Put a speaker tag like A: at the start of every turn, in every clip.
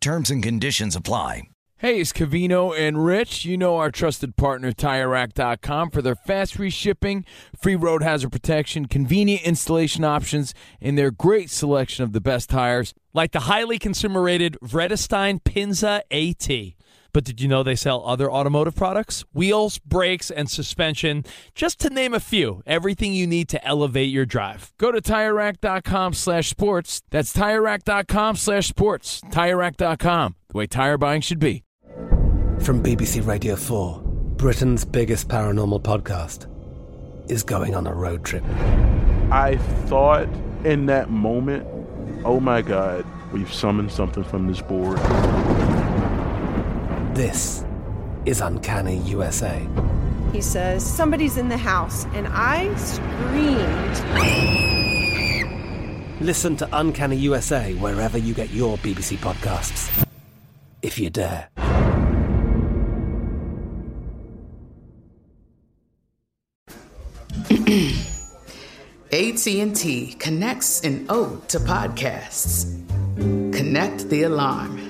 A: Terms and conditions apply.
B: Hey, it's Cavino and Rich. You know our trusted partner, TireRack.com, for their fast free shipping, free road hazard protection, convenient installation options, and their great selection of the best tires,
C: like the highly consumer rated Vredestein Pinza AT. But did you know they sell other automotive products? Wheels, brakes, and suspension, just to name a few. Everything you need to elevate your drive.
B: Go to TireRack.com slash sports. That's TireRack.com slash sports. TireRack.com, the way tire buying should be.
D: From BBC Radio 4, Britain's biggest paranormal podcast is going on a road trip.
E: I thought in that moment, oh my God, we've summoned something from this board.
D: This is Uncanny USA.
F: He says, Somebody's in the house, and I screamed.
D: Listen to Uncanny USA wherever you get your BBC podcasts, if you dare.
G: AT&T connects an ode to podcasts. Connect the alarm.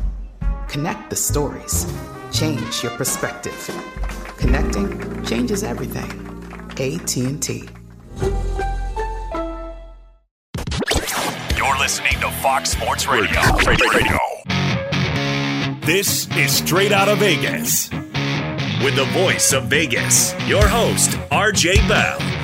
G: Connect the stories. Change your perspective. Connecting changes everything. AT&T.
H: You're listening to Fox Sports Radio. Radio. This is Straight Out of Vegas. With the voice of Vegas, your host, RJ Bell.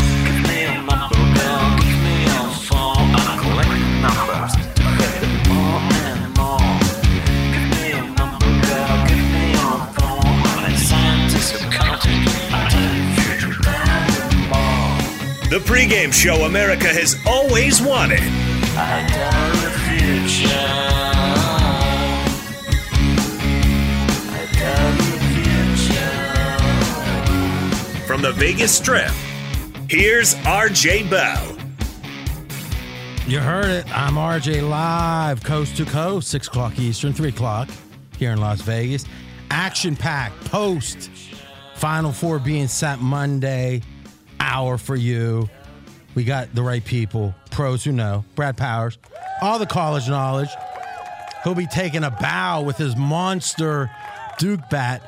H: The pregame show America has always wanted. From the Vegas Strip, here's RJ Bell.
I: You heard it. I'm RJ live, coast to coast, 6 o'clock Eastern, 3 o'clock here in Las Vegas. Action packed post Final Four being set Monday hour for you. We got the right people, pros who know. Brad Powers, all the college knowledge. He'll be taking a bow with his monster Duke bat.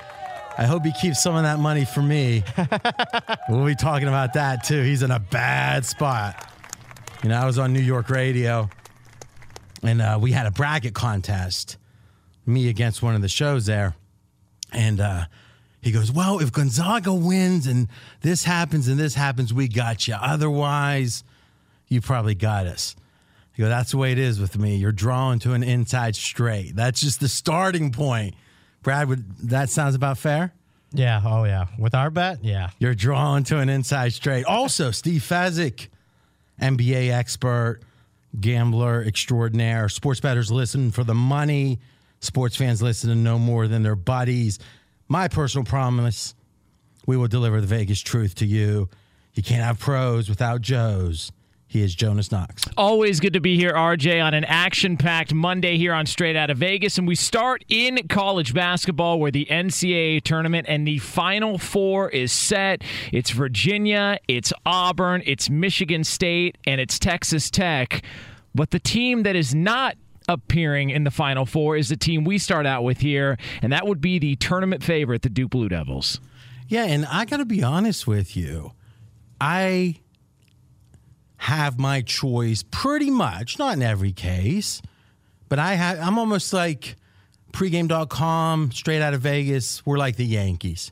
I: I hope he keeps some of that money for me. we'll be talking about that too. He's in a bad spot. You know, I was on New York radio and uh, we had a bracket contest, me against one of the shows there. And uh, he goes, Well, if Gonzaga wins and this happens and this happens, we got you. Otherwise, you probably got us. I go, That's the way it is with me. You're drawn to an inside straight. That's just the starting point. Brad, would that sounds about fair?
J: Yeah. Oh, yeah. With our bet, yeah.
I: You're drawn to an inside straight. Also, Steve Fezzik, NBA expert, gambler extraordinaire. Sports bettors listen for the money. Sports fans listen to no more than their buddies. My personal promise we will deliver the Vegas truth to you. You can't have pros without Joes. He is Jonas Knox.
C: Always good to be here, RJ, on an action packed Monday here on Straight Out of Vegas. And we start in college basketball where the NCAA tournament and the Final Four is set. It's Virginia, it's Auburn, it's Michigan State, and it's Texas Tech. But the team that is not appearing in the Final Four is the team we start out with here, and that would be the tournament favorite, the Duke Blue Devils.
I: Yeah, and I got to be honest with you. I have my choice pretty much, not in every case, but I have I'm almost like pregame.com, straight out of Vegas, we're like the Yankees.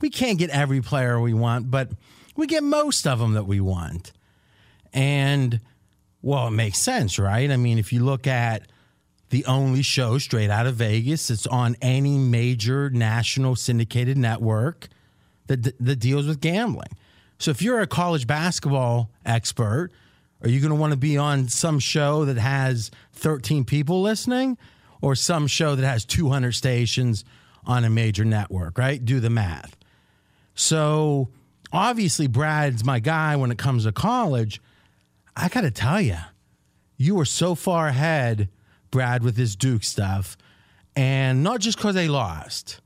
I: We can't get every player we want, but we get most of them that we want. And, well, it makes sense, right? I mean, if you look at the only show straight out of Vegas that's on any major national syndicated network that, that deals with gambling. So if you're a college basketball expert, are you going to want to be on some show that has 13 people listening or some show that has 200 stations on a major network, right? Do the math. So obviously, Brad's my guy when it comes to college. I got to tell you, you were so far ahead, Brad, with this Duke stuff. And not just because they lost,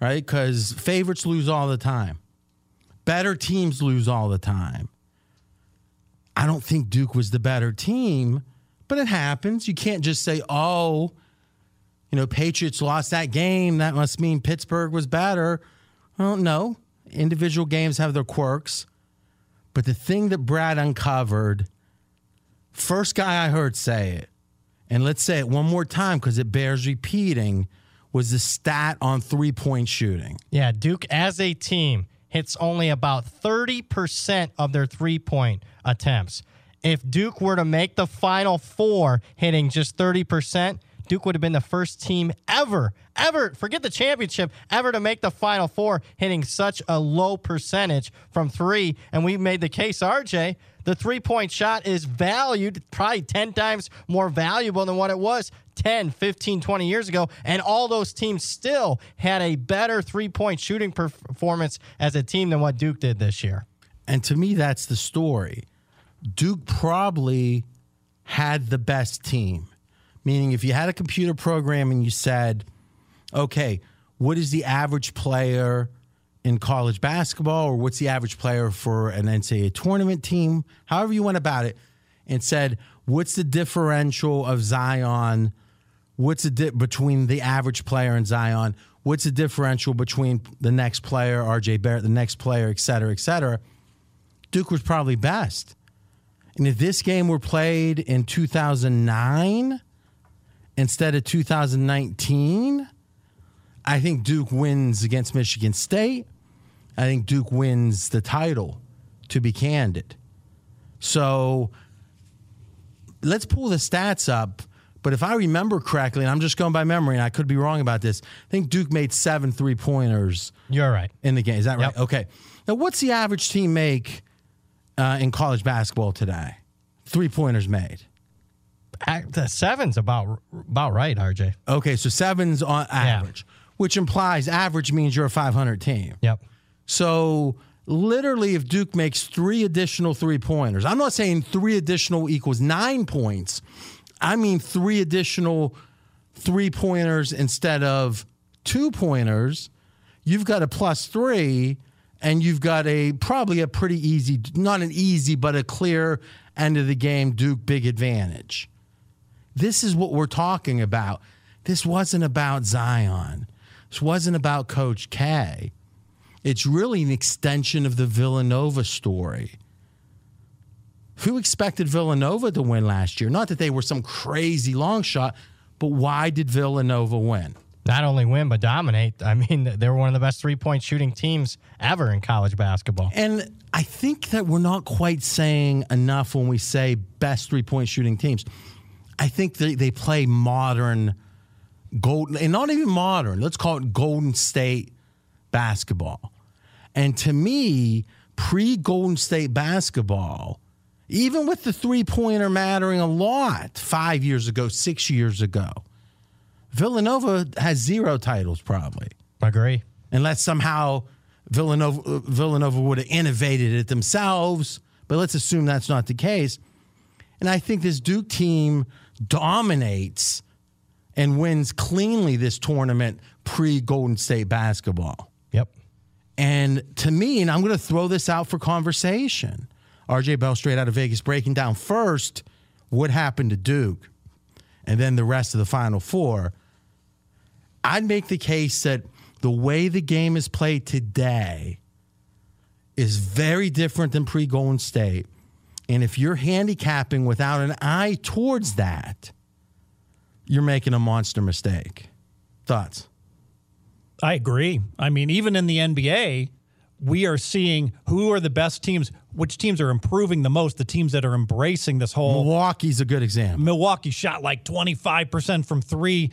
I: right? Because favorites lose all the time, better teams lose all the time. I don't think Duke was the better team, but it happens. You can't just say, oh, you know, Patriots lost that game. That must mean Pittsburgh was better. Well, no. Individual games have their quirks. But the thing that Brad uncovered, first guy I heard say it, and let's say it one more time because it bears repeating, was the stat on three point shooting.
J: Yeah, Duke as a team hits only about 30% of their three point attempts. If Duke were to make the final four hitting just 30%, Duke would have been the first team ever, ever, forget the championship, ever to make the final four hitting such a low percentage from three. And we made the case, RJ, the three point shot is valued probably 10 times more valuable than what it was 10, 15, 20 years ago. And all those teams still had a better three point shooting performance as a team than what Duke did this year.
I: And to me, that's the story. Duke probably had the best team. Meaning, if you had a computer program and you said, okay, what is the average player in college basketball, or what's the average player for an NCAA tournament team, however you went about it, and said, what's the differential of Zion? What's the di- between the average player and Zion? What's the differential between the next player, RJ Barrett, the next player, et cetera, et cetera? Duke was probably best. And if this game were played in 2009 instead of 2019, I think Duke wins against Michigan State. I think Duke wins the title, to be candid. So let's pull the stats up. But if I remember correctly, and I'm just going by memory, and I could be wrong about this, I think Duke made seven three pointers.
J: You're right.
I: In the game. Is that right?
J: Yep.
I: Okay. Now, what's the average team make uh, in college basketball today? Three pointers made.
J: The seven's about about right, RJ.
I: Okay, so seven's on average, which implies average means you're a 500 team.
J: Yep.
I: So literally, if Duke makes three additional three pointers, I'm not saying three additional equals nine points. I mean three additional three pointers instead of two pointers. You've got a plus three, and you've got a probably a pretty easy, not an easy, but a clear end of the game Duke big advantage. This is what we're talking about. This wasn't about Zion. This wasn't about Coach K. It's really an extension of the Villanova story. Who expected Villanova to win last year? Not that they were some crazy long shot, but why did Villanova win?
J: Not only win, but dominate. I mean, they were one of the best three point shooting teams ever in college basketball.
I: And I think that we're not quite saying enough when we say best three point shooting teams. I think they, they play modern golden and not even modern. Let's call it Golden State basketball. And to me, pre Golden State basketball, even with the three pointer mattering a lot five years ago, six years ago, Villanova has zero titles probably.
J: I agree.
I: Unless somehow Villanova Villanova would have innovated it themselves, but let's assume that's not the case. And I think this Duke team dominates and wins cleanly this tournament pre Golden State basketball.
J: Yep.
I: And to me, and I'm going to throw this out for conversation. RJ Bell, straight out of Vegas, breaking down first what happened to Duke and then the rest of the Final Four. I'd make the case that the way the game is played today is very different than pre Golden State. And if you're handicapping without an eye towards that, you're making a monster mistake. Thoughts?
K: I agree. I mean, even in the NBA, we are seeing who are the best teams, which teams are improving the most, the teams that are embracing this whole.
I: Milwaukee's a good example.
K: Milwaukee shot like 25% from three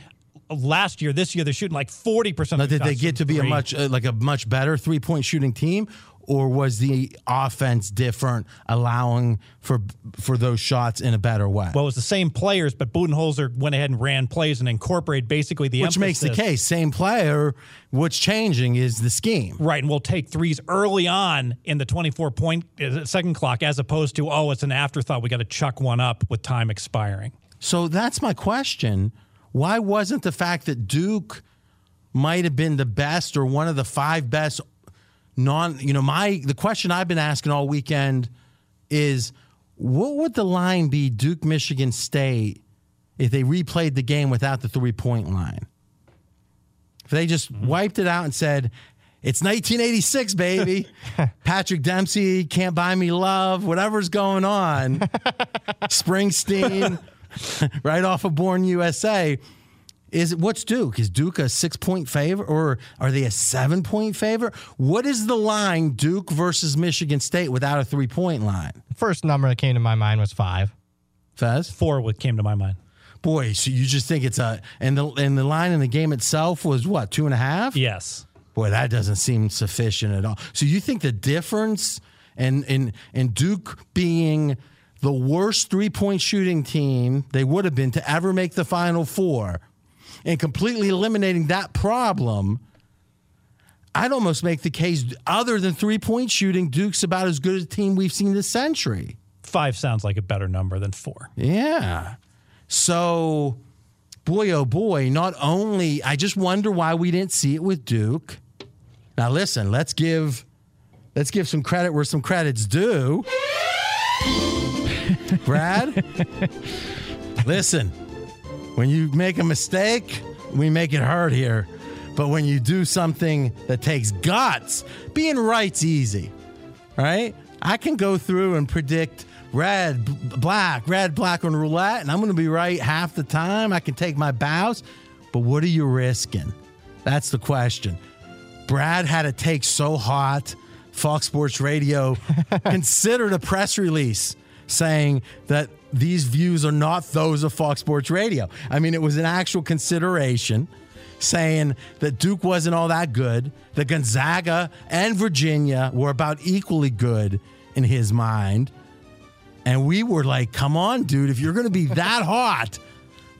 K: last year. This year, they're shooting like 40%.
I: Now,
K: of
I: did they get to be a much uh, like a much better three point shooting team, or was the offense different, allowing for for those shots in a better way?
K: Well, it was the same players, but Budenholzer went ahead and ran plays and incorporated basically the
I: Which makes the case same player. What's changing is the scheme.
K: Right, and we'll take threes early on in the 24 point uh, second clock as opposed to, oh, it's an afterthought. We got to chuck one up with time expiring.
I: So that's my question. Why wasn't the fact that Duke might have been the best or one of the five best non, you know, my the question I've been asking all weekend is what would the line be Duke Michigan State if they replayed the game without the three-point line? If they just mm-hmm. wiped it out and said, it's 1986, baby. Patrick Dempsey can't buy me love. Whatever's going on, Springsteen, right off of Born USA. Is what's Duke? Is Duke a six point favor or are they a seven point favor? What is the line Duke versus Michigan State without a three point line?
J: First number that came to my mind was five.
I: Fez?
K: Four what came to my mind.
I: Boy, so you just think it's a and the and the line in the game itself was what, two and a half?
K: Yes.
I: Boy, that doesn't seem sufficient at all. So you think the difference and in in Duke being the worst three point shooting team they would have been to ever make the final four and completely eliminating that problem, I'd almost make the case other than three point shooting, Duke's about as good a team we've seen this century.
K: Five sounds like a better number than four.
I: Yeah. So, boy, oh boy, not only, I just wonder why we didn't see it with Duke. Now, listen, let's give. Let's give some credit where some credit's due. Brad, listen, when you make a mistake, we make it hurt here. But when you do something that takes guts, being right's easy, right? I can go through and predict red, b- black, red, black on roulette, and I'm going to be right half the time. I can take my bows, but what are you risking? That's the question. Brad had a take so hot, Fox Sports Radio considered a press release saying that these views are not those of Fox Sports Radio. I mean, it was an actual consideration saying that Duke wasn't all that good, that Gonzaga and Virginia were about equally good in his mind. And we were like, come on, dude, if you're going to be that hot,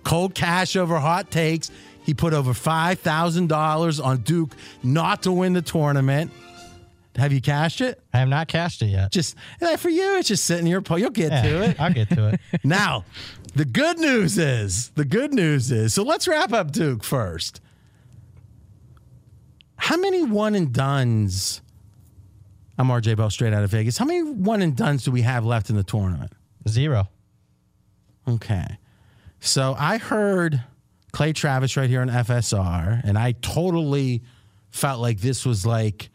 I: cold cash over hot takes. He put over $5,000 on Duke not to win the tournament. Have you cashed it?
J: I have not cashed it yet.
I: Just for you, it's just sitting in your here. You'll get
J: Yeah,
I: to it.
J: I'll get to it.
I: now, the good news is the good news is so let's wrap up Duke first. How many one and dones? I'm RJ Bell, straight out of Vegas. How many one and dones do we have left in the tournament?
J: Zero.
I: Okay. So I heard Clay Travis right here on FSR, and I totally felt like this was like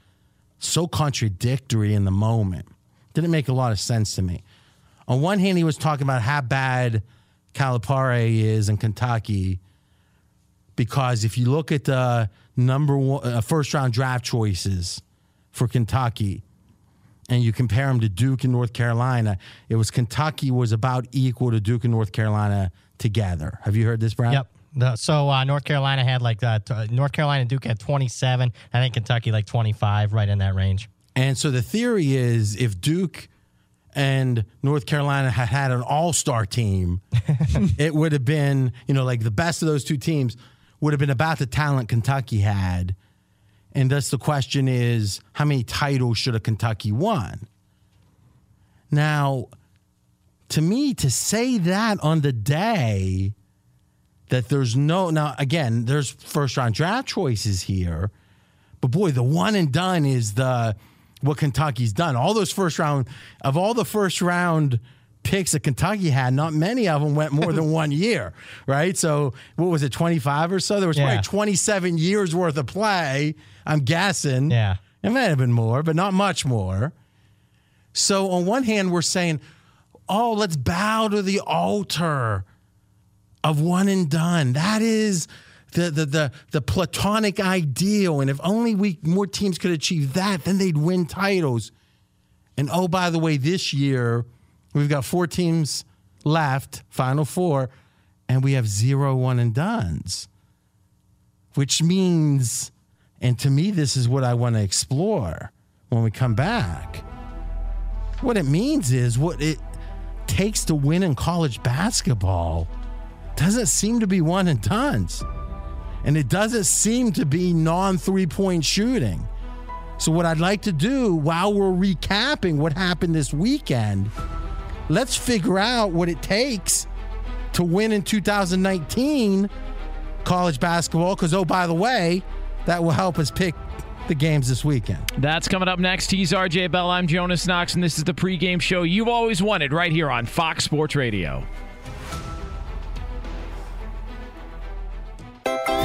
I: so contradictory in the moment. Didn't make a lot of sense to me. On one hand, he was talking about how bad Calipari is in Kentucky, because if you look at the number one uh, first round draft choices for Kentucky, and you compare them to Duke and North Carolina, it was Kentucky was about equal to Duke and North Carolina together. Have you heard this, Brad?
J: Yep. The, so uh, North Carolina had like that. Uh, North Carolina and Duke had 27. I think Kentucky like 25, right in that range.
I: And so the theory is if Duke and North Carolina had had an all star team, it would have been, you know, like the best of those two teams would have been about the talent Kentucky had. And thus the question is how many titles should a Kentucky won? Now, to me, to say that on the day that there's no, now again, there's first round draft choices here, but boy, the one and done is the what Kentucky's done. All those first round of all the first round picks that Kentucky had, not many of them went more than one year, right? So what was it, 25 or so? There was
J: Yeah.
I: probably 27 years worth of play, I'm guessing.
J: Yeah.
I: It might have been more, but not much more. So on one hand, we're saying, oh, let's bow to the altar of one and done. That is the the the, the platonic ideal, and if only we more teams could achieve that, then they'd win titles. And oh, by the way, this year we've got four teams left, final four, and we have zero one and dones, which means, and to me, this is what I want to explore when we come back. What it means is what it takes to win in college basketball doesn't seem to be one and dones. And it doesn't seem to be non three point shooting. So, what I'd like to do while we're recapping what happened this weekend, let's figure out what it takes to win in 2019 college basketball. Because, oh, by the way, that will help us pick the games this weekend.
C: That's coming up next. He's RJ Bell. I'm Jonas Knox, and this is the pregame show you've always wanted right here on Fox Sports Radio.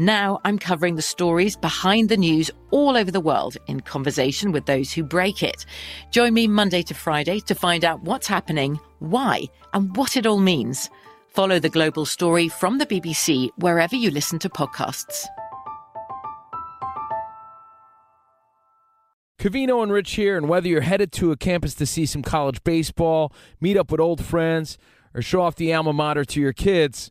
L: Now I'm covering the stories behind the news all over the world in conversation with those who break it. Join me Monday to Friday to find out what's happening, why, and what it all means. Follow the global story from the BBC wherever you listen to podcasts.
B: Cavino and Rich here, and whether you're headed to a campus to see some college baseball, meet up with old friends, or show off the alma mater to your kids,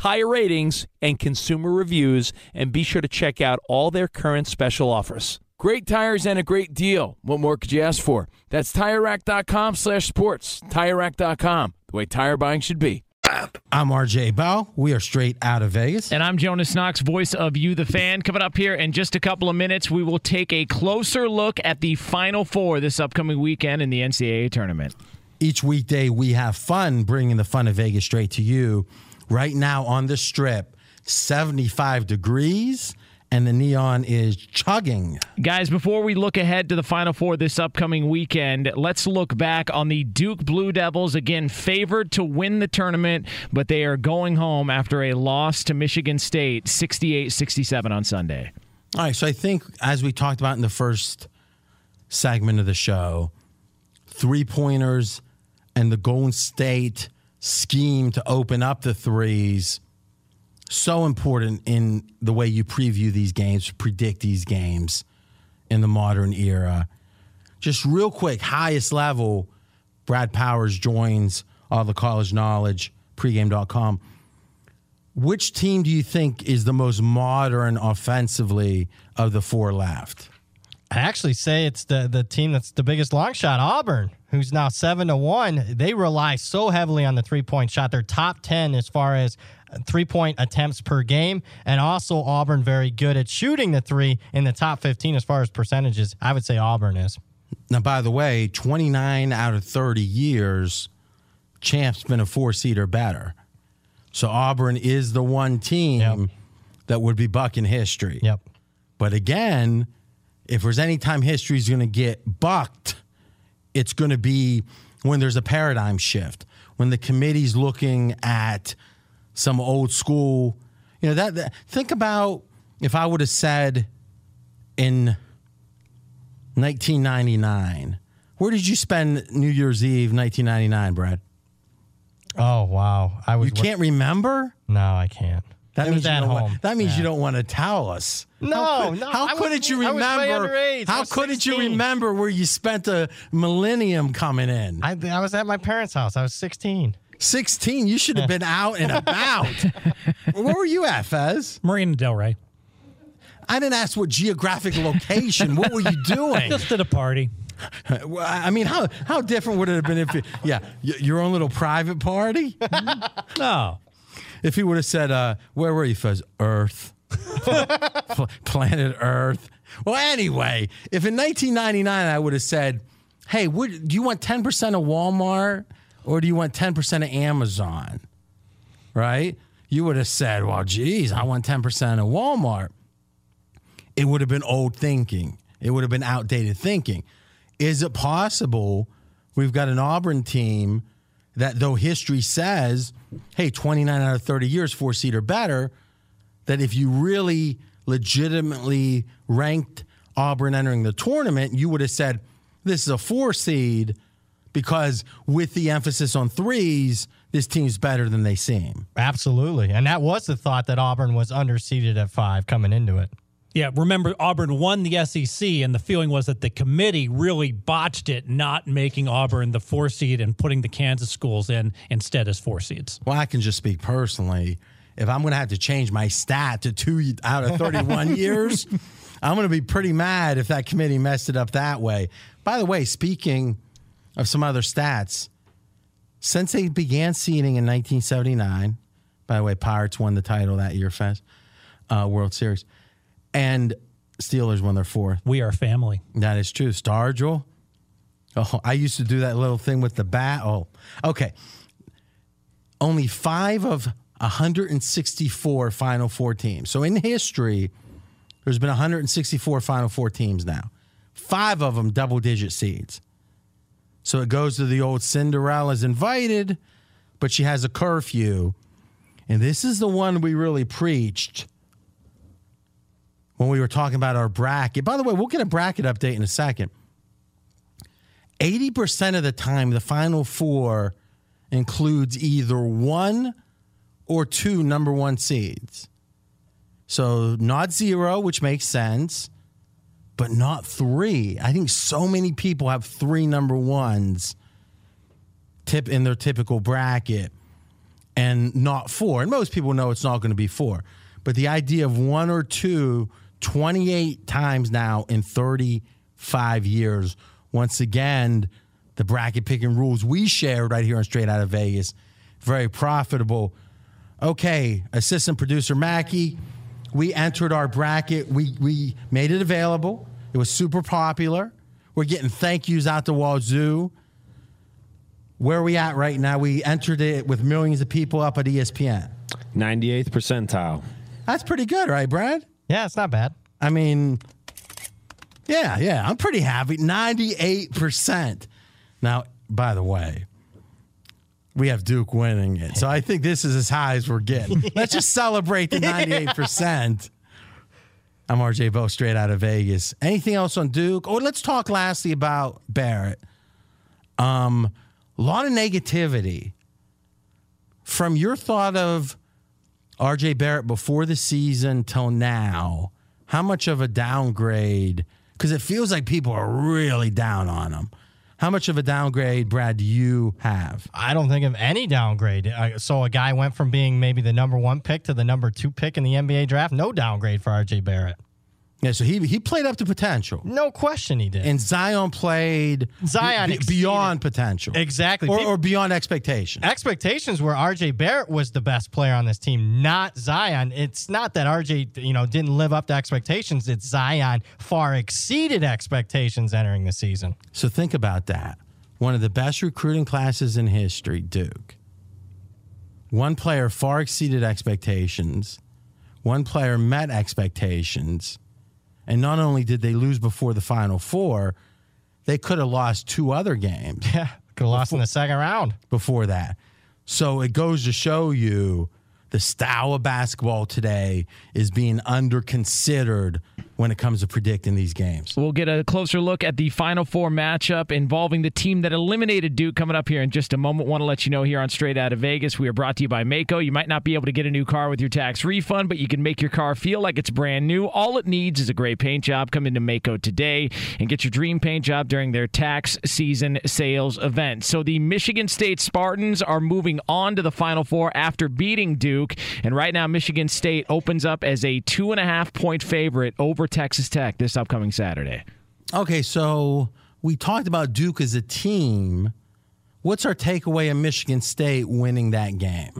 M: tire ratings, and consumer reviews, and be sure to check out all their current special offers.
B: Great tires and a great deal. What more could you ask for? That's TireRack.com slash sports. TireRack.com, the way tire buying should be.
I: I'm RJ Bell. We are straight out of Vegas.
C: And I'm Jonas Knox, voice of You, the fan. Coming up here in just a couple of minutes, we will take a closer look at the Final Four this upcoming weekend in the NCAA tournament.
I: Each weekday, we have fun bringing the fun of Vegas straight to you. Right now on the strip, 75 degrees and the neon is chugging.
C: Guys, before we look ahead to the Final Four this upcoming weekend, let's look back on the Duke Blue Devils. Again, favored to win the tournament, but they are going home after a loss to Michigan State 68 67 on Sunday.
I: All right, so I think as we talked about in the first segment of the show, three pointers and the Golden State scheme to open up the threes so important in the way you preview these games, predict these games in the modern era. Just real quick, highest level, Brad Powers joins all the college knowledge, pregame.com. Which team do you think is the most modern offensively of the four left?
J: I actually say it's the the team that's the biggest long shot, Auburn, who's now seven to one. They rely so heavily on the three point shot. They're top ten as far as uh, three point attempts per game, and also Auburn very good at shooting the three in the top fifteen as far as percentages. I would say Auburn is.
I: Now, by the way, 29 out of 30 years, Champ's been a four seed or better. So Auburn is the one team
J: Yep.
I: that would be bucking history.
J: Yep.
I: But again, if there's any time history is going to get bucked, it's going to be when there's a paradigm shift, when the committee's looking at some old school, you know, that, that think about if I would have said in 1999, where did you spend New Year's Eve 1999, Brad?
J: Oh wow, I was.
I: You can't remember?
J: No, I can't.
I: That means
J: at
I: don't want-
J: home.
I: that means
J: Yeah.
I: you don't want to tell us.
J: No,
I: how could,
J: no,
I: How couldn't you remember? How couldn't you remember where you spent a millennium coming in?
J: I, I was at my parents' house. I was 16.
I: 16. You should have been out and about. Where were you at, Fez?
K: Marina Del Rey.
I: I didn't ask what geographic location. what were you doing?
K: Just at a party.
I: Well, I mean, how how different would it have been if, you, yeah, your own little private party?
K: No.
I: If he would have said, uh, "Where were you, Fez? Earth, planet Earth." Well, anyway, if in 1999 I would have said, "Hey, would, do you want 10% of Walmart or do you want 10% of Amazon?" Right? You would have said, "Well, geez, I want 10% of Walmart." It would have been old thinking. It would have been outdated thinking. Is it possible we've got an Auburn team that, though history says, hey, 29 out of 30 years, four seed or better, that if you really legitimately ranked Auburn entering the tournament, you would have said, this is a four seed because with the emphasis on threes, this team's better than they seem.
J: Absolutely, and that was the thought that Auburn was underseeded at five coming into it.
K: Yeah, remember Auburn won the SEC, and the feeling was that the committee really botched it, not making Auburn the four seed and putting the Kansas schools in instead as four seeds.
I: Well, I can just speak personally. If I'm going to have to change my stat to two out of 31 years, I'm going to be pretty mad if that committee messed it up that way. By the way, speaking of some other stats, since they began seeding in 1979, by the way, Pirates won the title that year, Fez, uh, World Series, and Steelers won their fourth.
K: We are family.
I: That is true. Stargell. Oh, I used to do that little thing with the bat. Oh, okay. Only five of 164 Final Four teams. So in history, there's been 164 Final Four teams now. Five of them double digit seeds. So it goes to the old Cinderella's invited, but she has a curfew. And this is the one we really preached when we were talking about our bracket. By the way, we'll get a bracket update in a second. 80% of the time, the final four includes either one or two number one seeds. So not zero, which makes sense, but not three. I think so many people have three number ones tip in their typical bracket and not four. And most people know it's not going to be four. But the idea of one or two 28 times now in 35 years. Once again, the bracket picking rules we shared right here on Straight Out of Vegas, very profitable. Okay, assistant producer Mackey, we entered our bracket. We we made it available. It was super popular. We're getting thank yous out the wazoo. Where are we at right now? We entered it with millions of people up at ESPN.
N: 98th percentile.
I: That's pretty good, right, Brad?
J: Yeah, it's not bad.
I: I mean, yeah, yeah, I'm pretty happy. 98%. Now, by the way, we have Duke winning it. So I think this is as high as we're getting. Let's just celebrate the 98%. I'm RJ Bell, straight out of Vegas. Anything else on Duke? Or let's talk lastly about Barrett. Um, a lot of negativity from your thought of RJ Barrett before the season till now, how much of a downgrade? Because it feels like people are really down on him. How much of a downgrade, Brad, do you have?
J: I don't think of any downgrade. So a guy went from being maybe the number one pick to the number two pick in the NBA draft. No downgrade for RJ Barrett.
I: Yeah, so he he played up to potential.
J: No question he did.
I: And Zion played
J: Zion
I: be- beyond potential.
J: Exactly.
I: Or, or beyond expectations.
J: expectations were RJ Barrett was the best player on this team, not Zion. It's not that RJ, you know, didn't live up to expectations. It's Zion far exceeded expectations entering the season.
I: So think about that. One of the best recruiting classes in history, Duke. One player far exceeded expectations. One player met expectations. And not only did they lose before the Final Four, they could have lost two other games.
J: Yeah, could have lost in the second round.
I: before that. So it goes to show you the style of basketball today is being under considered when it comes to predicting these games.
C: We'll get a closer look at the Final Four matchup involving the team that eliminated Duke coming up here in just a moment. Want to let you know here on Straight Out of Vegas, we are brought to you by Maaco. You might not be able to get a new car with your tax refund, but you can make your car feel like it's brand new. All it needs is a great paint job. Come into Maaco today and get your dream paint job during their tax season sales event. So the Michigan State Spartans are moving on to the Final Four after beating Duke. And right now, Michigan State opens up as a two and a half point favorite over Texas Tech this upcoming Saturday.
I: Okay, so we talked about Duke as a team. What's our takeaway in Michigan State winning that game?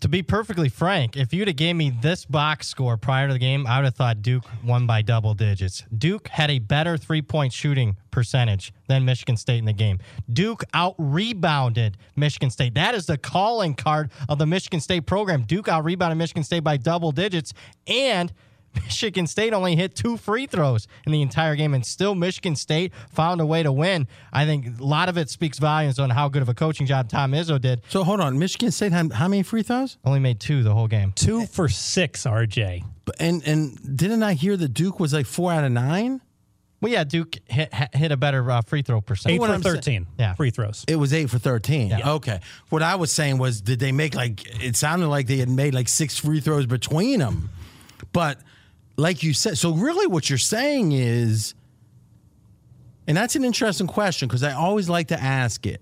J: To be perfectly frank, if you'd have gave me this box score prior to the game, I would have thought Duke won by double digits. Duke had a better three point shooting percentage than Michigan State in the game. Duke out rebounded Michigan State. That is the calling card of the Michigan State program. Duke out rebounded Michigan State by double digits, and Michigan State only hit two free throws in the entire game, and still Michigan State found a way to win. I think a lot of it speaks volumes on how good of a coaching job Tom Izzo did.
I: So hold on, Michigan State had how many free throws?
J: Only made two the whole game.
K: Two for six, RJ.
I: And and didn't I hear that Duke was like four out of nine?
J: Well, yeah, Duke hit, hit a better uh, free throw percentage.
K: Eight for
I: I'm sa-
K: 13
J: Yeah.
K: free throws.
I: It was eight for thirteen. Okay. What I was saying was, did they make like? It sounded like they had made like six free throws between them, but like you said, so really what you're saying is, and that's an interesting question because I always like to ask it.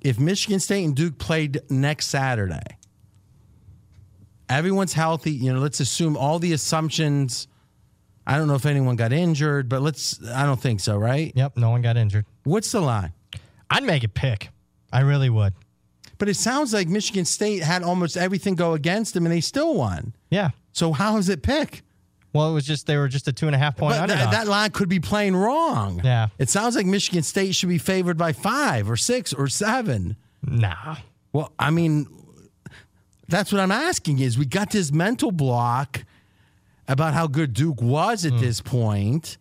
I: If Michigan State and Duke played next Saturday, everyone's healthy. You know, let's assume all the assumptions. I don't know if anyone got injured, but let's. I don't think so, right?
J: Yep, no one got injured.
I: What's the line?
J: I'd make it pick. I really would.
I: But it sounds like Michigan State had almost everything go against them and they still won.
J: Yeah.
I: So how is it pick?
J: Well, it was just they were just a two and a half point
I: But
J: underdog.
I: that, that line could be playing wrong.
J: Yeah.
I: It sounds like Michigan State should be favored by five or six or seven.
J: nah.
I: Well, I mean, that's what I'm asking is we got this mental block about how good Duke was at hmm. this point.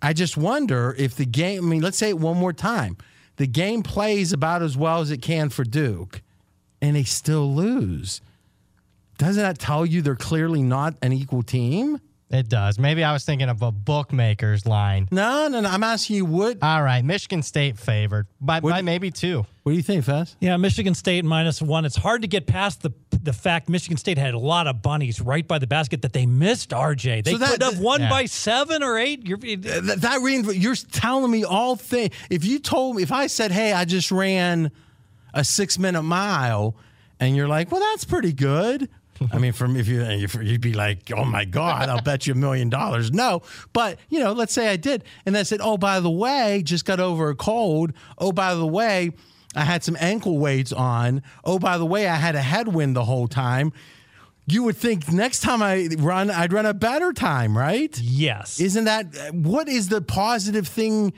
I: I just wonder if the game, I mean, let's say it one more time. The game plays about as well as it can for Duke, and they still lose. Doesn't that tell you they're clearly not an equal team?
J: It does. Maybe I was thinking of a bookmaker's line.
I: No, no, no. I'm asking you what.
J: All right, Michigan State favored by, by maybe two.
I: What do you think, Fez?
K: Yeah, Michigan State minus one. It's hard to get past the the fact Michigan State had a lot of bunnies right by the basket that they missed. RJ, they
I: So that-
K: could have won
J: Yeah.
K: by seven or eight. You're,
I: Th- that rein- you're telling me all things. If you told me, if I said, "Hey, I just ran a six minute mile," and you're like, "Well, that's pretty good." I mean, from if you if you'd be like, "Oh my God, I'll bet you a million dollars." No, but you know, let's say I did, and I said, "Oh, by the way, just got over a cold. Oh, by the way." I had some ankle weights on. Oh, by the way, I had a headwind the whole time. You would think next time I run, I'd run a better time, right?
K: yes.
I: Isn't that what is the positive thing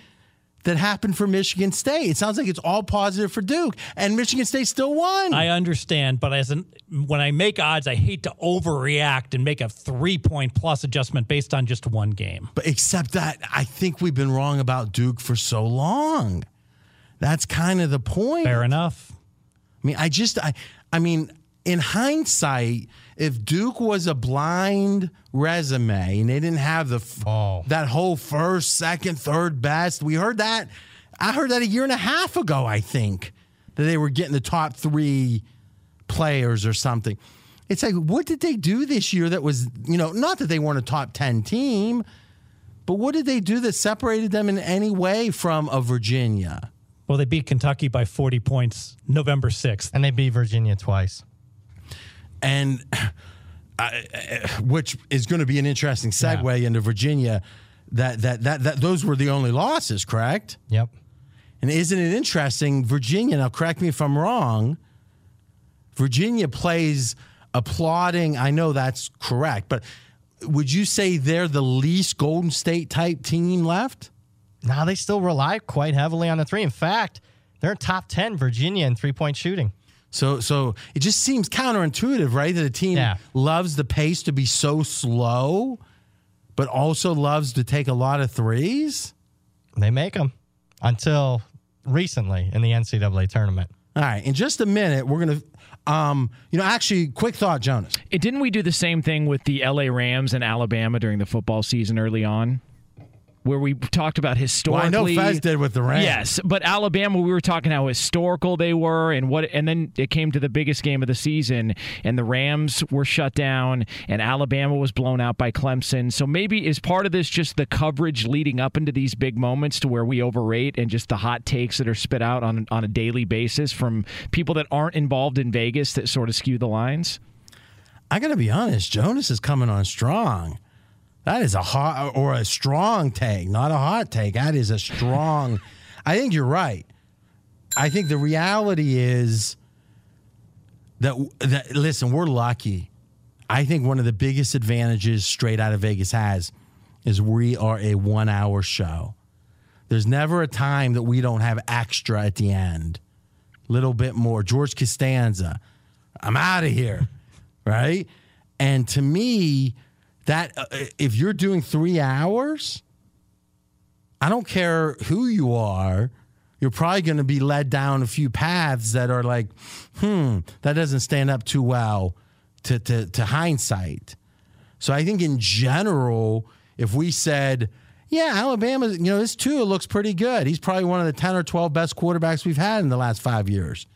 I: that happened for Michigan State? It sounds like it's all positive for Duke, and Michigan State still won.
K: I understand, but as an when I make odds, I hate to overreact and make a three point plus adjustment based on just one game.
I: but except that I think we've been wrong about Duke for so long. That's kind of the point.
K: Fair enough.
I: I mean, I just, I, I mean, in hindsight, if Duke was a blind resume and they didn't have the f-
J: Oh.
I: that whole first, second, third best, we heard that. I heard that a year and a half ago. I think that they were getting the top three players or something. It's like, what did they do this year that was, you know, not that they weren't a top 10 team, but what did they do that separated them in any way from a Virginia?
K: Well, they beat Kentucky by 40 points November 6th.
J: And they beat Virginia twice.
I: And I, eh, which is going to be an interesting segue into Virginia. That, that that that those were the only losses, correct?
J: Yep.
I: And isn't it interesting? Virginia. Now, correct me if I'm wrong. Virginia plays applauding. I know that's correct, but would you say they're the least Golden State type team left?
J: No, they still rely quite heavily on the three. In fact, they're in top ten Virginia in three point shooting.
I: So, so it just seems counterintuitive, right? That a team
J: Yeah.
I: loves the pace to be so slow, but also loves to take a lot of threes.
J: They make them until recently in the NCAA tournament.
I: All right, in just a minute, we're gonna, um, you know, actually, quick thought, Jonas.
C: It, didn't we do the same thing with the LA Rams and Alabama during the football season early on? Where we talked about
I: Well, I know Fez did with the Rams.
C: Yes, but Alabama, we were talking how historical they were, and what, and then it came to the biggest game of the season, and the Rams were shut down, and Alabama was blown out by Clemson. So maybe is part of this just the coverage leading up into these big moments to where we overrate, and just the hot takes that are spit out on on a daily basis from people that aren't involved in Vegas that sort of skew the lines.
I: I got to be honest, Jonas is coming on strong. That is a hot or a strong take, not a hot take. That is a strong. I think you're right. I think the reality is that that listen, we're lucky. I think one of the biggest advantages straight out of Vegas has is we are a 1-hour show. There's never a time that we don't have extra at the end. Little bit more. George Costanza, I'm out of here, right? And to me, that uh, if you're doing three hours, I don't care who you are, you're probably going to be led down a few paths that are like, hmm, that doesn't stand up too well to, to, to hindsight. So I think in general, if we said, yeah, Alabama, you know, this too looks pretty good. He's probably one of the 10 or 12 best quarterbacks we've had in the last five years.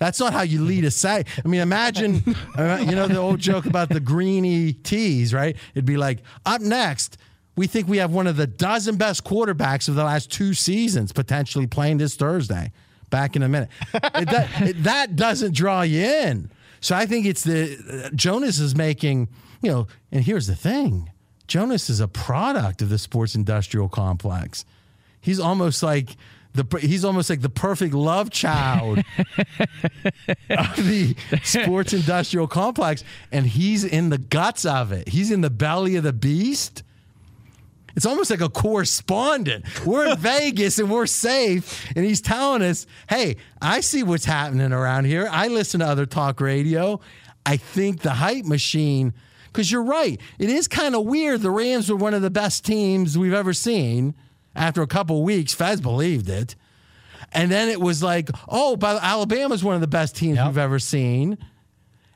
I: That's not how you lead a site. I mean, imagine, uh, you know, the old joke about the greeny teas, right? It'd be like, up next, we think we have one of the dozen best quarterbacks of the last two seasons potentially playing this Thursday. Back in a minute. It, that, it, that doesn't draw you in. So I think it's the uh, Jonas is making, you know, and here's the thing Jonas is a product of the sports industrial complex. He's almost like the he's almost like the perfect love child of the sports industrial complex, and he's in the guts of it. He's in the belly of the beast. It's almost like a correspondent. We're in Vegas and we're safe, and he's telling us, "Hey, I see what's happening around here. I listen to other talk radio. I think the hype machine." Because you're right, it is kind of weird. The Rams were one of the best teams we've ever seen. After a couple weeks, Fez believed it. And then it was like, oh, but Alabama's one of the best teams we've ever seen.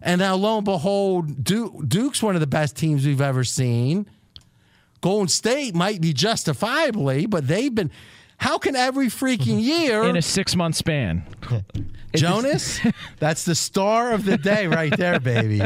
I: And now, lo and behold, Duke, Duke's one of the best teams we've ever seen. Golden State might be justifiably, but they've been. How can every freaking year
C: in a six month span?
I: Jonas, that's the star of the day right there, baby.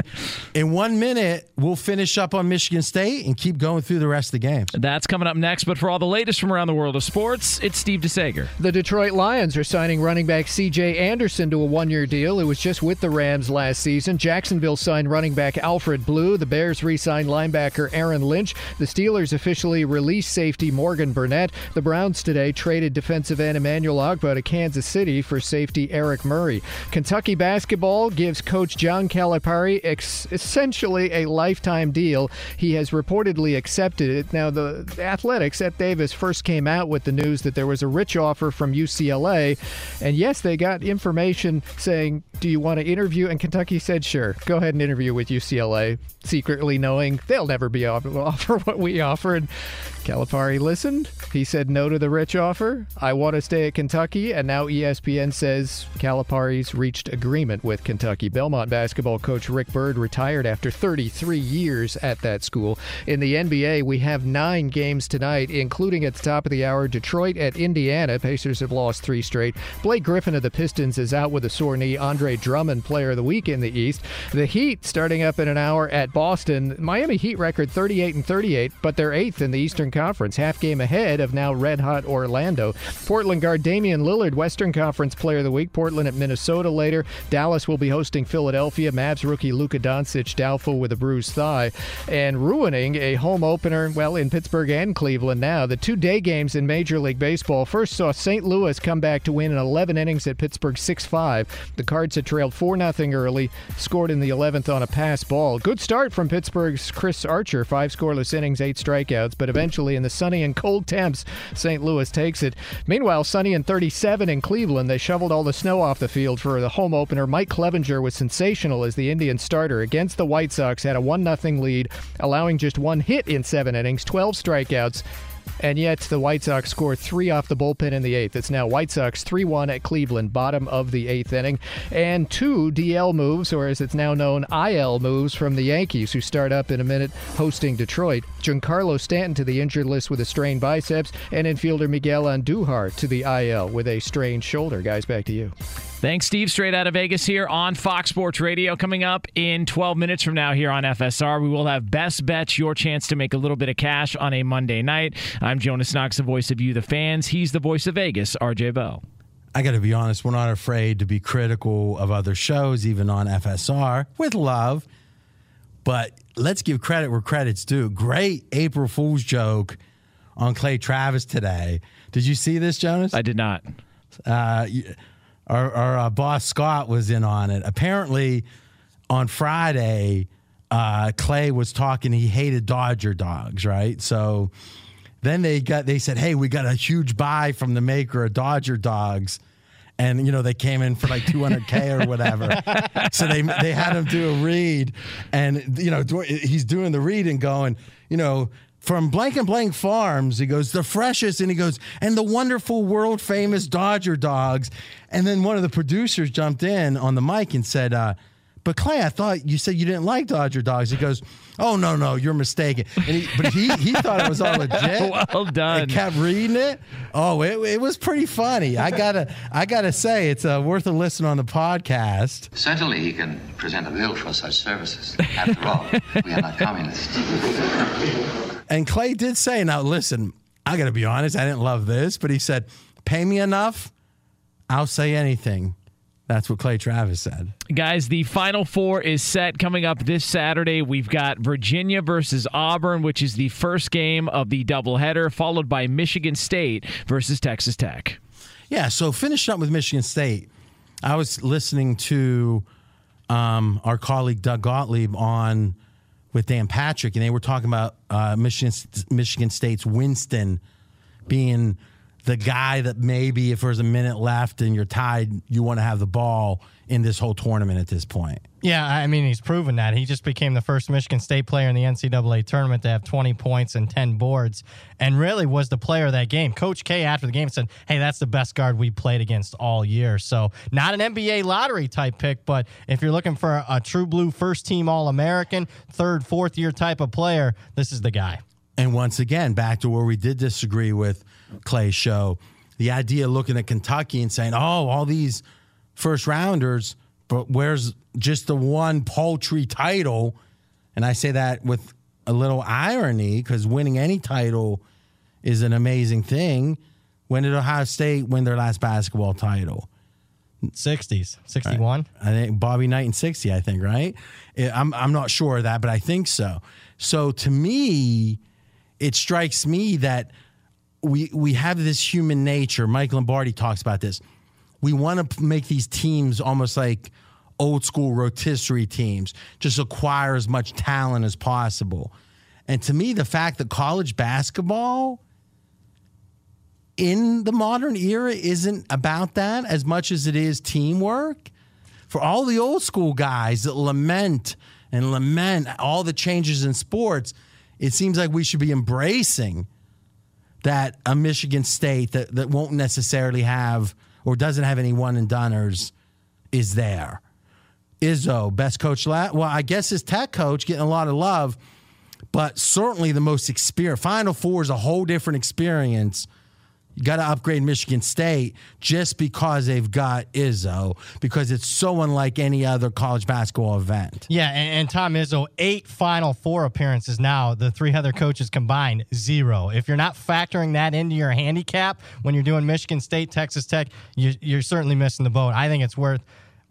I: In one minute, we'll finish up on Michigan State and keep going through the rest of the games.
C: That's coming up next. But for all the latest from around the world of sports, it's Steve DeSager.
O: The Detroit Lions are signing running back C.J. Anderson to a one-year deal. It was just with the Rams last season. Jacksonville signed running back Alfred Blue. The Bears re-signed linebacker Aaron Lynch. The Steelers officially released safety Morgan Burnett. The Browns today traded defensive end Emmanuel Ogbah to Kansas City for safety Eric Murray. Kentucky basketball gives coach John Calipari ex- essentially a lifetime deal. He has reportedly accepted it. Now, the Athletics at Davis first came out with the news that there was a rich offer from UCLA, and yes, they got information saying, "Do you want to interview?" And Kentucky said, "Sure, go ahead and interview with UCLA," secretly knowing they'll never be offer what we offer. And Calipari listened. He said no to the rich offer. I want to stay at Kentucky, and now ESPN says Calipari's reached agreement with Kentucky. Belmont basketball coach Rick Byrd retired after 33 years at that school. In the NBA, we have nine games tonight, including at the top of the hour, Detroit at Indiana. Pacers have lost three straight. Blake Griffin of the Pistons is out with a sore knee. Andre Drummond, player of the week in the East. The Heat starting up in an hour at Boston. Miami Heat record 38 and 38, but they're eighth in the Eastern Conference, half game ahead of now red hot Orlando. Portland guard Damian Lillard, Western Conference player of the week. Portland at Minnesota later. Dallas will be hosting Philadelphia. Mavs rookie Luka Doncic doubtful with a bruised thigh and ruining a home opener, well, in Pittsburgh and Cleveland now. The two day games in Major League Baseball first saw St. Louis come back to win in 11 innings at Pittsburgh 6 5. The Cards had trailed 4 0 early, scored in the 11th on a pass ball. Good start from Pittsburgh's Chris Archer, five scoreless innings, eight strikeouts, but eventually in the sunny and cold temps, St. Louis takes it. Meanwhile, sunny and 37 in Cleveland, they shoveled all the snow off the field for the home opener. Mike Clevinger was sensational as the Indian starter against the White Sox, had a 1 0 lead, allowing just one hit in seven innings, 12 strikeouts. And yet the White Sox score three off the bullpen in the eighth. It's now White Sox 3 1 at Cleveland, bottom of the eighth inning. And two DL moves, or as it's now known, IL moves from the Yankees, who start up in a minute hosting Detroit. Giancarlo Stanton to the injured list with a strained biceps, and infielder Miguel Andujar to the IL with a strained shoulder. Guys, back to you.
C: Thanks, Steve. Straight out of Vegas here on Fox Sports Radio. Coming up in 12 minutes from now here on FSR, we will have Best Bets, your chance to make a little bit of cash on a Monday night. I'm Jonas Knox, the voice of you, the fans. He's the voice of Vegas, RJ Bell.
I: I got to be honest, we're not afraid to be critical of other shows, even on FSR, with love. But let's give credit where credit's due. Great April Fool's joke on Clay Travis today. Did you see this, Jonas?
C: I did not.
I: Uh, you- our our uh, boss Scott was in on it. Apparently, on Friday, uh, Clay was talking. He hated Dodger dogs, right? So then they got they said, "Hey, we got a huge buy from the maker of Dodger dogs." And you know they came in for like 200k or whatever, so they they had him do a read, and you know do- he's doing the read and going, you know, from blank and blank farms. He goes the freshest, and he goes and the wonderful world famous Dodger dogs. And then one of the producers jumped in on the mic and said, uh, "But Clay, I thought you said you didn't like Dodger dogs." He goes, "Oh no, no, you're mistaken." And he, but he he thought it was all legit.
C: Well done.
I: And kept reading it. Oh, it, it was pretty funny. I gotta I gotta say it's uh, worth a listen on the podcast.
P: Certainly, he can present a bill for such services. After all, we are not communists.
I: And Clay did say, now listen, I got to be honest, I didn't love this, but he said, pay me enough, I'll say anything. That's what Clay Travis said.
C: Guys, the Final Four is set coming up this Saturday. We've got Virginia versus Auburn, which is the first game of the doubleheader, followed by Michigan State versus Texas Tech.
I: Yeah, so finishing up with Michigan State, I was listening to um, our colleague Doug Gottlieb on with Dan Patrick, and they were talking about uh, Michigan Michigan State's Winston being the guy that maybe if there's a minute left and you're tied, you want to have the ball in this whole tournament at this point.
J: Yeah, I mean, he's proven that. He just became the first Michigan State player in the NCAA tournament to have 20 points and 10 boards, and really was the player of that game. Coach K, after the game, said, Hey, that's the best guard we played against all year. So, not an NBA lottery type pick, but if you're looking for a true blue first team All American, third, fourth year type of player, this is the guy.
I: And once again, back to where we did disagree with Clay's show, the idea of looking at Kentucky and saying, oh, all these first rounders, but where's just the one paltry title? And I say that with a little irony because winning any title is an amazing thing. When did Ohio State win their last basketball title?
J: 60s, 61.
I: I think Bobby Knight in 60, I think, right? I'm, I'm not sure of that, but I think so. So to me, it strikes me that we we have this human nature. Mike Lombardi talks about this. We want to make these teams almost like old school rotisserie teams, just acquire as much talent as possible. And to me, the fact that college basketball in the modern era isn't about that as much as it is teamwork. For all the old school guys that lament and lament all the changes in sports, it seems like we should be embracing that a Michigan State that, that won't necessarily have or doesn't have any one and doners is there. Izzo, best coach last. Well, I guess his tech coach getting a lot of love, but certainly the most experienced. Final Four is a whole different experience. Got to upgrade Michigan State just because they've got Izzo, because it's so unlike any other college basketball event.
J: Yeah, and, and Tom Izzo, eight Final Four appearances now. The three other coaches combined, zero. If you're not factoring that into your handicap when you're doing Michigan State, Texas Tech, you, you're certainly missing the boat. I think it's worth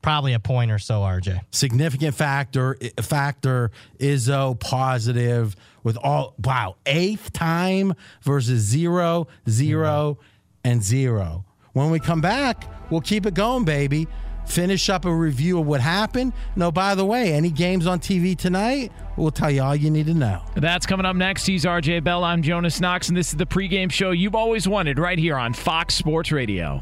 J: probably a point or so, RJ.
I: Significant factor, factor, Izzo positive with all, wow, eighth time versus zero, zero, mm-hmm. and zero. When we come back, we'll keep it going, baby. Finish up a review of what happened. No, by the way, any games on TV tonight, we'll tell you all you need to know.
C: That's coming up next. He's RJ Bell. I'm Jonas Knox, and this is the pregame show you've always wanted right here on Fox Sports Radio.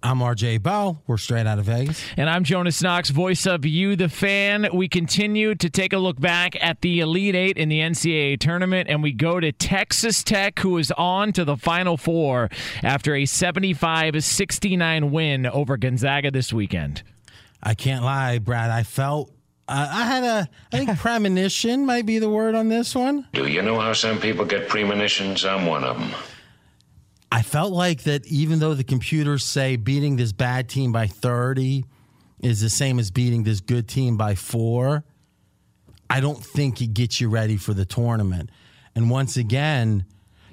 I: I'm RJ Bell. We're straight out of Vegas.
C: And I'm Jonas Knox, voice of You, the fan. We continue to take a look back at the Elite Eight in the NCAA tournament, and we go to Texas Tech, who is on to the Final Four after a 75 69 win over Gonzaga this weekend.
I: I can't lie, Brad. I felt. Uh, I had a, I think premonition might be the word on this one.
Q: Do you know how some people get premonitions? I'm one of them.
I: I felt like that even though the computers say beating this bad team by 30 is the same as beating this good team by four, I don't think it gets you ready for the tournament. And once again,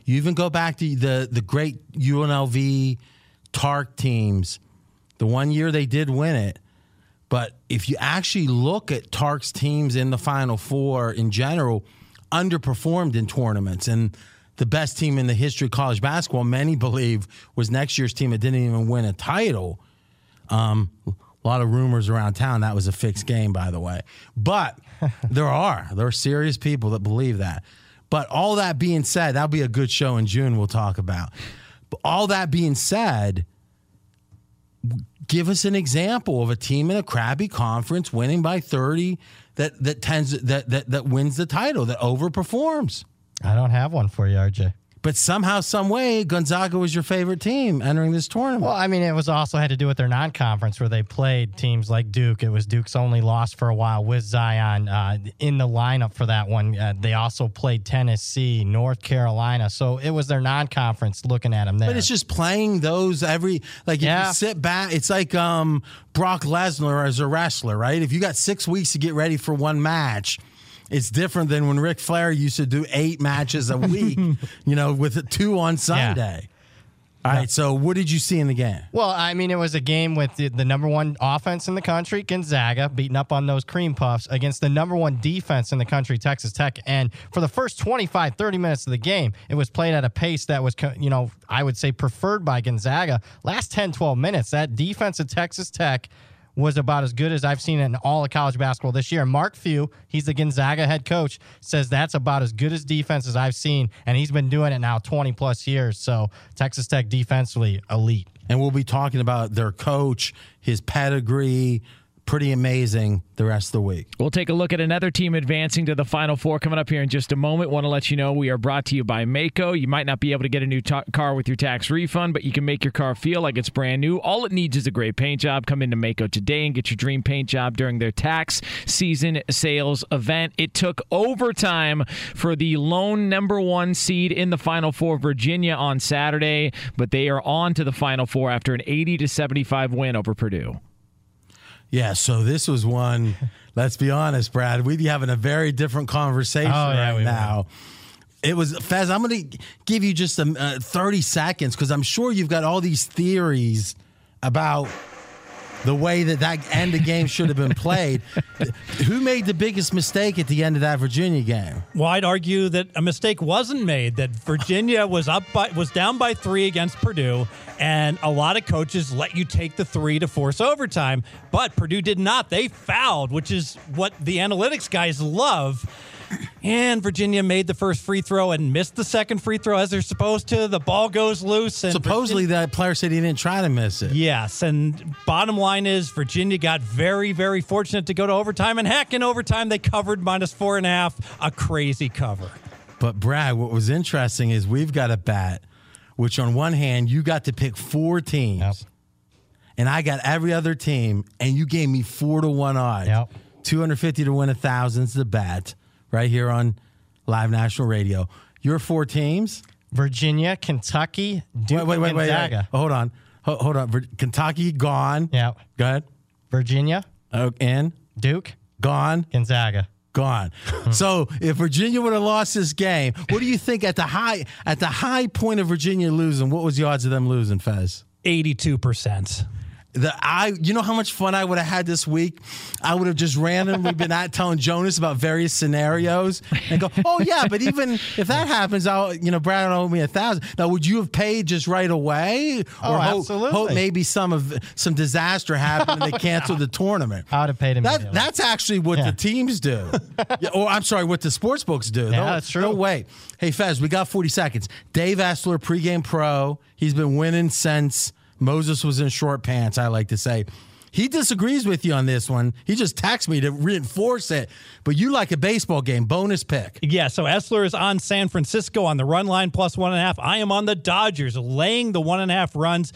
I: You even go back to the the great UNLV Tark teams. The one year they did win it, but if you actually look at Tark's teams in the Final Four in general, underperformed in tournaments and. The best team in the history of college basketball, many believe, was next year's team that didn't even win a title. Um, a lot of rumors around town that was a fixed game, by the way. But there are there are serious people that believe that. But all that being said, that'll be a good show in June. We'll talk about. But all that being said, give us an example of a team in a crabby conference winning by thirty that that tends that that that wins the title that overperforms.
J: I don't have one for you, RJ.
I: But somehow, some way, Gonzaga was your favorite team entering this tournament.
J: Well, I mean, it was also had to do with their non-conference where they played teams like Duke. It was Duke's only loss for a while with Zion uh, in the lineup for that one. Uh, they also played Tennessee, North Carolina, so it was their non-conference. Looking at them there,
I: But it's just playing those every like if
J: Yeah.
I: you sit back, it's like um Brock Lesnar as a wrestler, right? If you got six weeks to get ready for one match, it's different than when Ric Flair used to do eight matches a week, you know, with two on Sunday. All right, so what did you see in the game?
J: Well, I mean, it was a game with the, the number one offense in the country, Gonzaga, beating up on those cream puffs against the number one defense in the country, Texas Tech. And for the first 25, 30 minutes of the game, it was played at a pace that was, you know, I would say preferred by Gonzaga. Last 10, 12 minutes, that defense of Texas Tech was about as good as I've seen in all of college basketball this year. Mark Few, he's the Gonzaga head coach, says that's about as good as defense as I've seen, and he's been doing it now 20 plus years. So Texas Tech defensively elite.
I: And we'll be talking about their coach, his pedigree, pretty amazing the rest of the week.
C: We'll take a look at another team advancing to the Final Four coming up here in just a moment. Want to let you know we are brought to you by Maaco. You might not be able to get a new ta- car with your tax refund, but you can make your car feel like it's brand new. All it needs is a great paint job. Come into Maaco today and get your dream paint job during their tax season sales event. It took overtime for the lone number one seed in the Final Four, Virginia, on Saturday, but they are on to the Final Four after an 80 to 75 win over Purdue.
I: Yeah, so this was one, let's be honest, Brad, we'd be having a very different conversation
J: Oh, yeah,
I: right now. It was Fez. I'm going to give you just um, uh, 30 seconds because I'm sure you've got all these theories about the way that that end of game should have been played. Who made the biggest mistake at the end of that Virginia game?
K: Well, I'd argue that a mistake wasn't made. That Virginia was up by was down by three against Purdue, and a lot of coaches let you take the three to force overtime. But Purdue did not. They fouled, which is what the analytics guys love. And Virginia made the first free throw and missed the second free throw as they're supposed to. The ball goes loose, and
I: Supposedly, that player said he didn't try to miss it.
K: Yes, and bottom line is Virginia got very, very fortunate to go to overtime, and heck, in overtime they covered minus four and a half, a crazy cover.
I: But Brad, what was interesting is we've got a bet, which on one hand you got to pick four teams, and I got every other team, and you gave me four to one odds. Two hundred fifty to win a thousand's the bet right here on Live National Radio. Your four teams:
J: Virginia, Kentucky, Duke,
I: wait, wait, wait, wait,
J: Gonzaga.
I: wait. Hold on, Ho- hold on. Vir- Kentucky gone.
J: Yeah.
I: Go ahead.
J: Virginia.
I: Oh, and
J: Duke
I: gone.
J: Gonzaga
I: gone. so if Virginia would have lost this game, what do you think at the high at the high point of Virginia losing? What was the odds of them losing, Fez?
K: Eighty-two percent.
I: The I, you know how much fun I would have had this week. I would have just randomly been out telling Jonas about various scenarios and go, "Oh yeah, but even if that happens, I'll, you know, Brad will owe me a thousand. Now, would you have paid just right away, oh, or
J: Oh,
I: hope, hope maybe some of some disaster happened and they canceled the tournament?
J: I would have paid him.
I: That, that's actually what the teams do. yeah, or I'm sorry, what the sports books do.
J: Yeah,
I: no,
J: that's true.
I: No way. Hey, Fez, we got 40 seconds. Dave Essler, pregame pro. He's been winning since Moses was in short pants, I like to say. He disagrees with you on this one. He just taxed me to reinforce it. But you like a baseball game. Bonus pick.
K: Yeah, so Essler is on San Francisco on the run line plus one and a half. I am on the Dodgers laying the one and a half runs.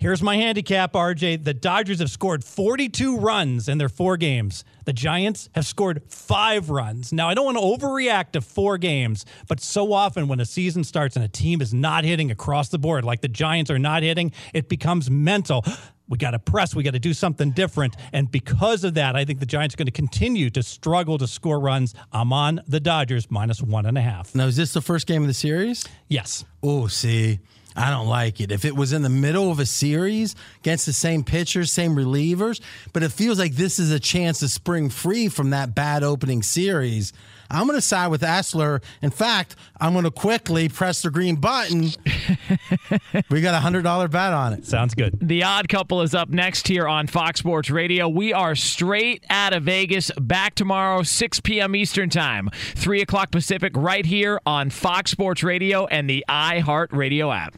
K: Here's my handicap, RJ. The Dodgers have scored 42 runs in their four games. The Giants have scored five runs. Now, I don't want to overreact to four games, but so often when a season starts and a team is not hitting across the board, like the Giants are not hitting, it becomes mental. we got to press, we got to do something different. And because of that, I think the Giants are going to continue to struggle to score runs. I'm on the Dodgers minus one and a half.
I: Now, is this the first game of the series?
K: Yes.
I: Oh, see. I don't like it. If it was in the middle of a series against the same pitchers, same relievers, but it feels like this is a chance to spring free from that bad opening series. I'm going to side with Essler. In fact, I'm going to quickly press the green button. we got a $100 bet on it.
K: Sounds good.
C: The Odd Couple is up next here on Fox Sports Radio. We are straight out of Vegas, back tomorrow, 6 p.m. Eastern Time, 3 o'clock Pacific, right here on Fox Sports Radio and the iHeartRadio app.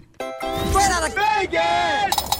R: Straight out of Vegas!